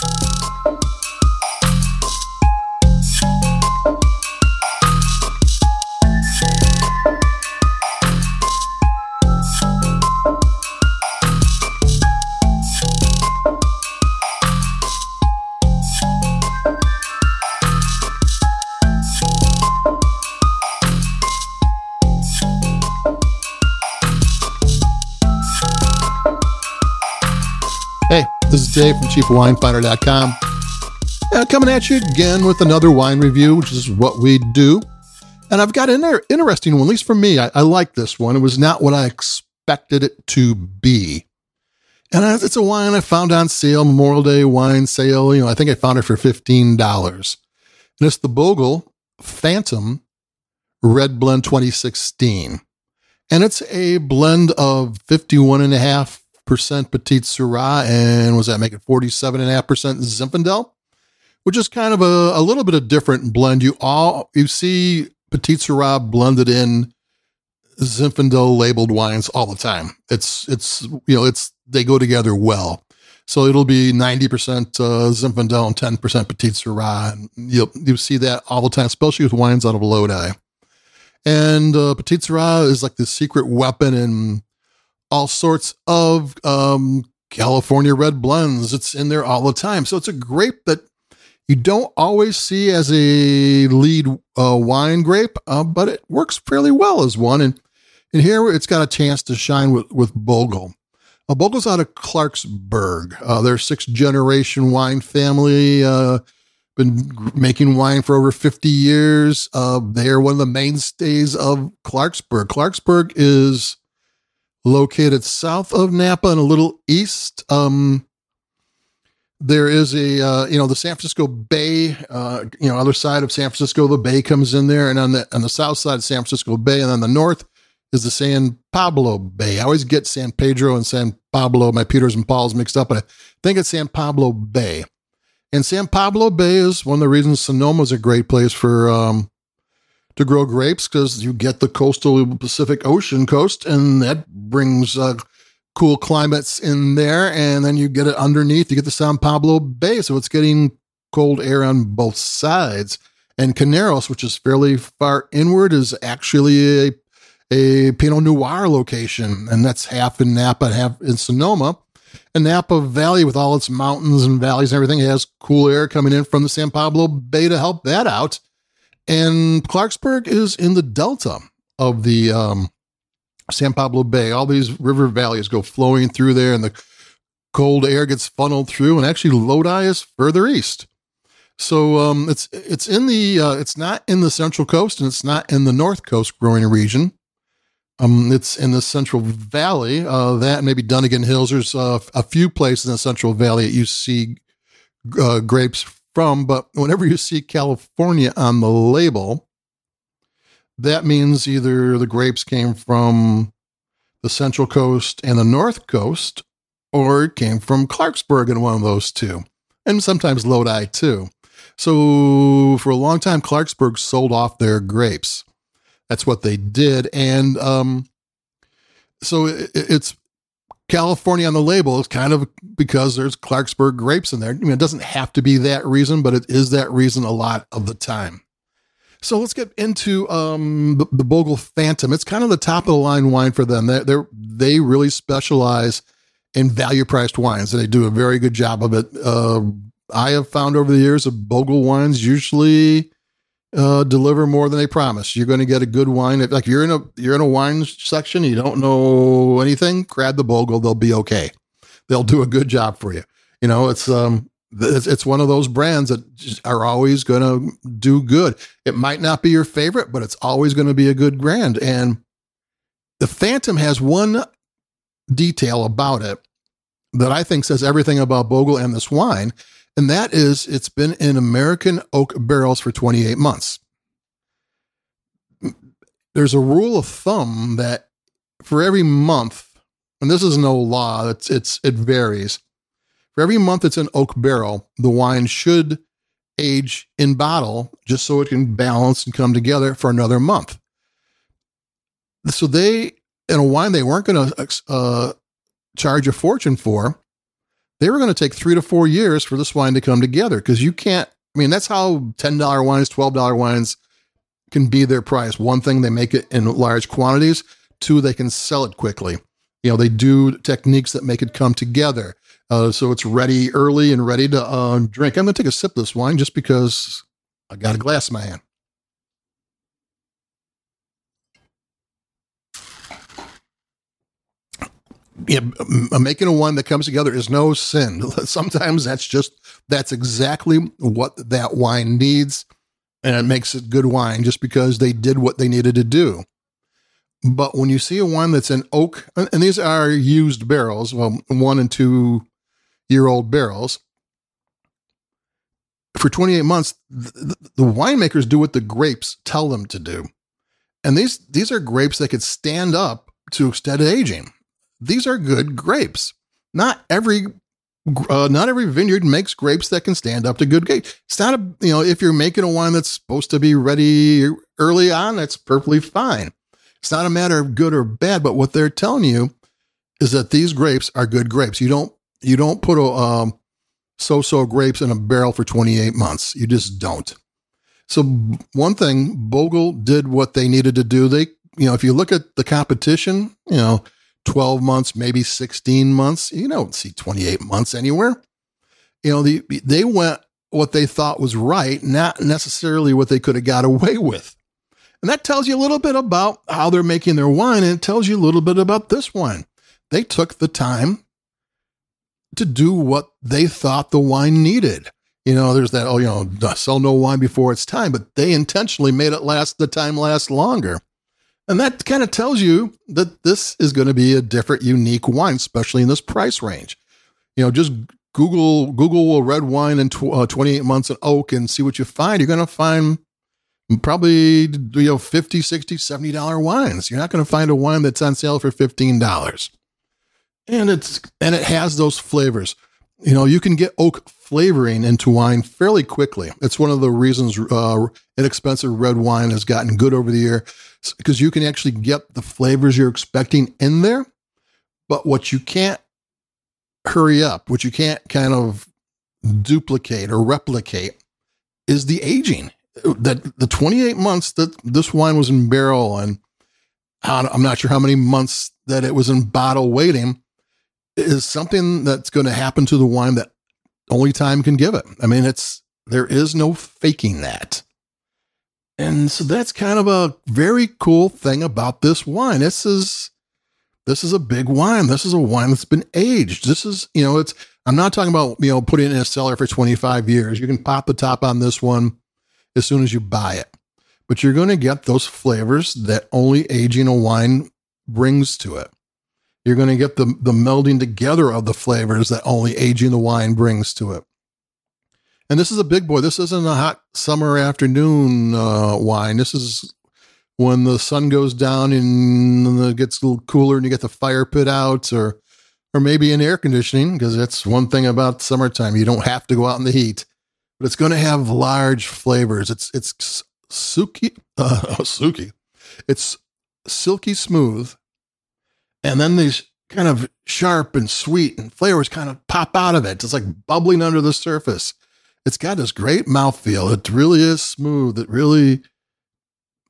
you This is Dave from CheapWineFinder.com. Uh, coming at you again with another wine review, which is what we do. And I've got an interesting one, at least for me. I, I like this one. It was not what I expected it to be. And it's a wine I found on sale, Memorial Day wine sale. You know, I think I found it for $15. And it's the Bogle Phantom Red Blend 2016. And it's a blend of 51 and a half percent Petite Sirah, and was that making 47.5% Zinfandel, which is kind of a, a little bit of different blend. You all you see Petite Sirah blended in Zinfandel labeled wines all the time. It's it's you know it's they go together well. So it'll be 90% uh, Zinfandel and 10% Petite Sirah. And you you see that all the time, especially with wines out of Lodi. And uh, Petite Sirah is like the secret weapon in all sorts of um, California red blends. It's in there all the time. So it's a grape that you don't always see as a lead uh, wine grape, uh, but it works fairly well as one. And, and here it's got a chance to shine with, with Bogle. Uh, Bogle's out of Clarksburg. Uh, they're sixth generation wine family. Uh, been making wine for over 50 years. Uh, they are one of the mainstays of Clarksburg. Clarksburg is located south of Napa and a little east. Um, there is a uh, you know the San Francisco Bay, uh, you know other side of San Francisco, the bay comes in there, and on the on the south side of San Francisco Bay, and on the north is the San Pablo Bay. I always get San Pedro and San Pablo, my Peters and Pauls mixed up, but I think it's San Pablo Bay. And San Pablo Bay is one of the reasons Sonoma is a great place for um, to grow grapes because you get the coastal Pacific Ocean coast, and that brings uh, cool climates in there. And then you get it underneath, you get the San Pablo Bay, so it's getting cold air on both sides. And Carneros, which is fairly far inward, is actually a a Pinot Noir location, and that's half in Napa half in Sonoma. And Napa Valley, with all its mountains and valleys and everything, has cool air coming in from the San Pablo Bay to help that out. And Clarksburg is in the delta of the um, San Pablo Bay. All these river valleys go flowing through there, and the cold air gets funneled through. And actually, Lodi is further east. So um, it's it's in the uh, it's not in the Central Coast, and it's not in the North Coast growing region. Um, it's in the Central Valley. Uh, that maybe Dunnigan Hills. There's uh, a few places in the Central Valley that you see uh, grapes from, but whenever you see California on the label, that means either the grapes came from the Central Coast and the North Coast, or it came from Clarksburg and one of those two, and sometimes Lodi too. So for a long time, Clarksburg sold off their grapes. That's what they did, and um, so it, it's California on the label is kind of because there's Clarksburg grapes in there. I mean, it doesn't have to be that reason, but it is that reason a lot of the time. So let's get into um, the, the, Bogle Phantom. It's kind of the top of the line wine for them. They they really specialize in value priced wines, and they do a very good job of it. Uh, I have found over the years of Bogle wines usually uh, deliver more than they promise. You're going to get a good wine. If, like you're in a you're in a wine section, you don't know anything. Grab the Bogle; they'll be okay. They'll do a good job for you. You know, it's um, it's, it's one of those brands that are always going to do good. It might not be your favorite, but it's always going to be a good brand. And the Phantom has one detail about it that I think says everything about Bogle and this wine and that is it's been in American oak barrels for 28 months. There's a rule of thumb that for every month, and this is no law, it's it's it varies. For every month it's an oak barrel, the wine should age in bottle just so it can balance and come together for another month. So they in a wine they weren't going to uh, charge a fortune for they were going to take three to four years for this wine to come together because you can't. I mean, that's how $10 wines, $12 wines can be their price. One thing, they make it in large quantities. Two, they can sell it quickly. You know, they do techniques that make it come together. Uh, so it's ready early and ready to uh, drink. I'm going to take a sip of this wine just because I got a glass in my hand. Yeah, making a wine that comes together is no sin. Sometimes that's just that's exactly what that wine needs, and it makes it good wine just because they did what they needed to do. But when you see a wine that's an oak, and these are used barrels, well, one and two year old barrels, for 28 months, the, the winemakers do what the grapes tell them to do. And these, these are grapes that could stand up to extended aging. These are good grapes. Not every uh, not every vineyard makes grapes that can stand up to good grapes. It's not a, you know, if you're making a wine that's supposed to be ready early on, that's perfectly fine. It's not a matter of good or bad, but what they're telling you is that these grapes are good grapes. You don't you don't put a um, so-so grapes in a barrel for 28 months. You just don't. So one thing, Bogle did what they needed to do. They, you know, if you look at the competition, you know, 12 months, maybe 16 months, you don't see 28 months anywhere. You know, the, they went what they thought was right, not necessarily what they could have got away with. And that tells you a little bit about how they're making their wine, and it tells you a little bit about this wine. They took the time to do what they thought the wine needed. You know, there's that, oh, you know, sell no wine before it's time, but they intentionally made it last the time last longer. And that kind of tells you that this is going to be a different, unique wine, especially in this price range. You know, just Google Google red wine in tw- uh, 28 months in oak and see what you find. You're going to find probably you know 50 60 70 dollar wines. You're not going to find a wine that's on sale for 15 dollars. And it's and it has those flavors. You know you can get oak flavoring into wine fairly quickly. It's one of the reasons uh, inexpensive red wine has gotten good over the year because you can actually get the flavors you're expecting in there but what you can't hurry up what you can't kind of duplicate or replicate is the aging uh, that the 28 months that this wine was in barrel and I'm not sure how many months that it was in bottle waiting is something that's going to happen to the wine that only time can give it. I mean, it's there is no faking that. And so that's kind of a very cool thing about this wine. This is this is a big wine. This is a wine that's been aged. This is, you know, it's I'm not talking about, you know, putting it in a cellar for 25 years. You can pop the top on this one as soon as you buy it. But you're going to get those flavors that only aging a wine brings to it. You're going to get the, the melding together of the flavors that only aging the wine brings to it. And this is a big boy. This isn't a hot summer afternoon uh, wine. This is when the sun goes down and it gets a little cooler and you get the fire pit out or or maybe in air conditioning because that's one thing about summertime. You don't have to go out in the heat but it's going to have large flavors. It's it's suki, uh, suki. It's silky smooth, and then these kind of sharp and sweet and flavors kind of pop out of it. It's like bubbling under the surface. It's got this great mouthfeel. It really is smooth. It really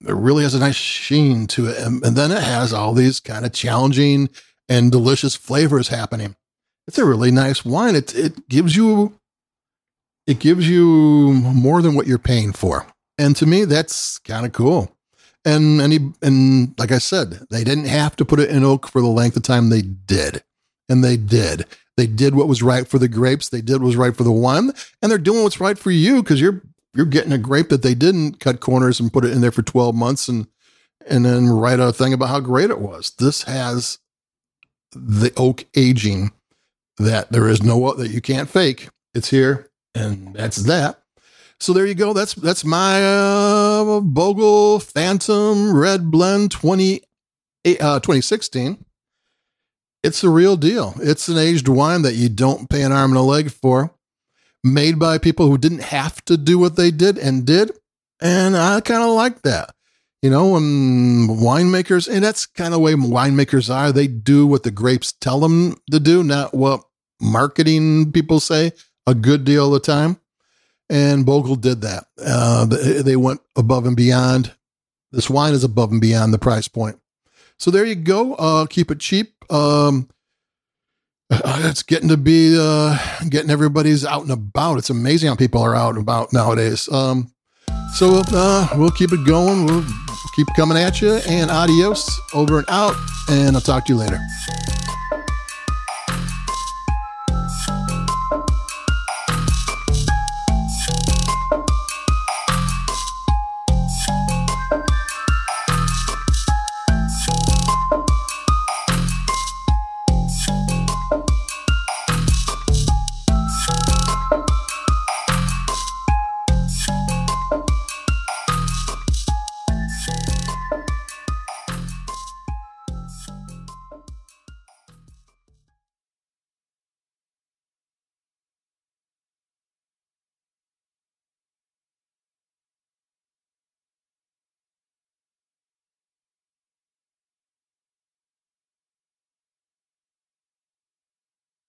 it really has a nice sheen to it. And, and then it has all these kind of challenging and delicious flavors happening. It's a really nice wine. It it gives you it gives you more than what you're paying for. And to me, that's kind of cool. And any and like I said, they didn't have to put it in oak for the length of time they did. And they did. They did what was right for the grapes. They did what was right for the wine. And they're doing what's right for you because you're you're getting a grape that they didn't cut corners and put it in there for 12 months and and then write a thing about how great it was. This has the oak aging that there is no that you can't fake. It's here and that's that. So there you go. That's that's my uh, Bogle Phantom Red Blend 20, uh, 2016. It's the real deal. It's an aged wine that you don't pay an arm and a leg for. Made by people who didn't have to do what they did and did. And I kind of like that. You know, when winemakers, and that's kind of the way winemakers are, they do what the grapes tell them to do, not what marketing people say a good deal of the time. And Bogle did that. Uh, they went above and beyond. This wine is above and beyond the price point. So there you go. Uh, keep it cheap. Um, uh, it's getting to be uh, getting everybody's out and about. It's amazing how people are out and about nowadays. Um, so uh, we'll keep it going. We'll keep coming at you. And adios, over and out. And I'll talk to you later.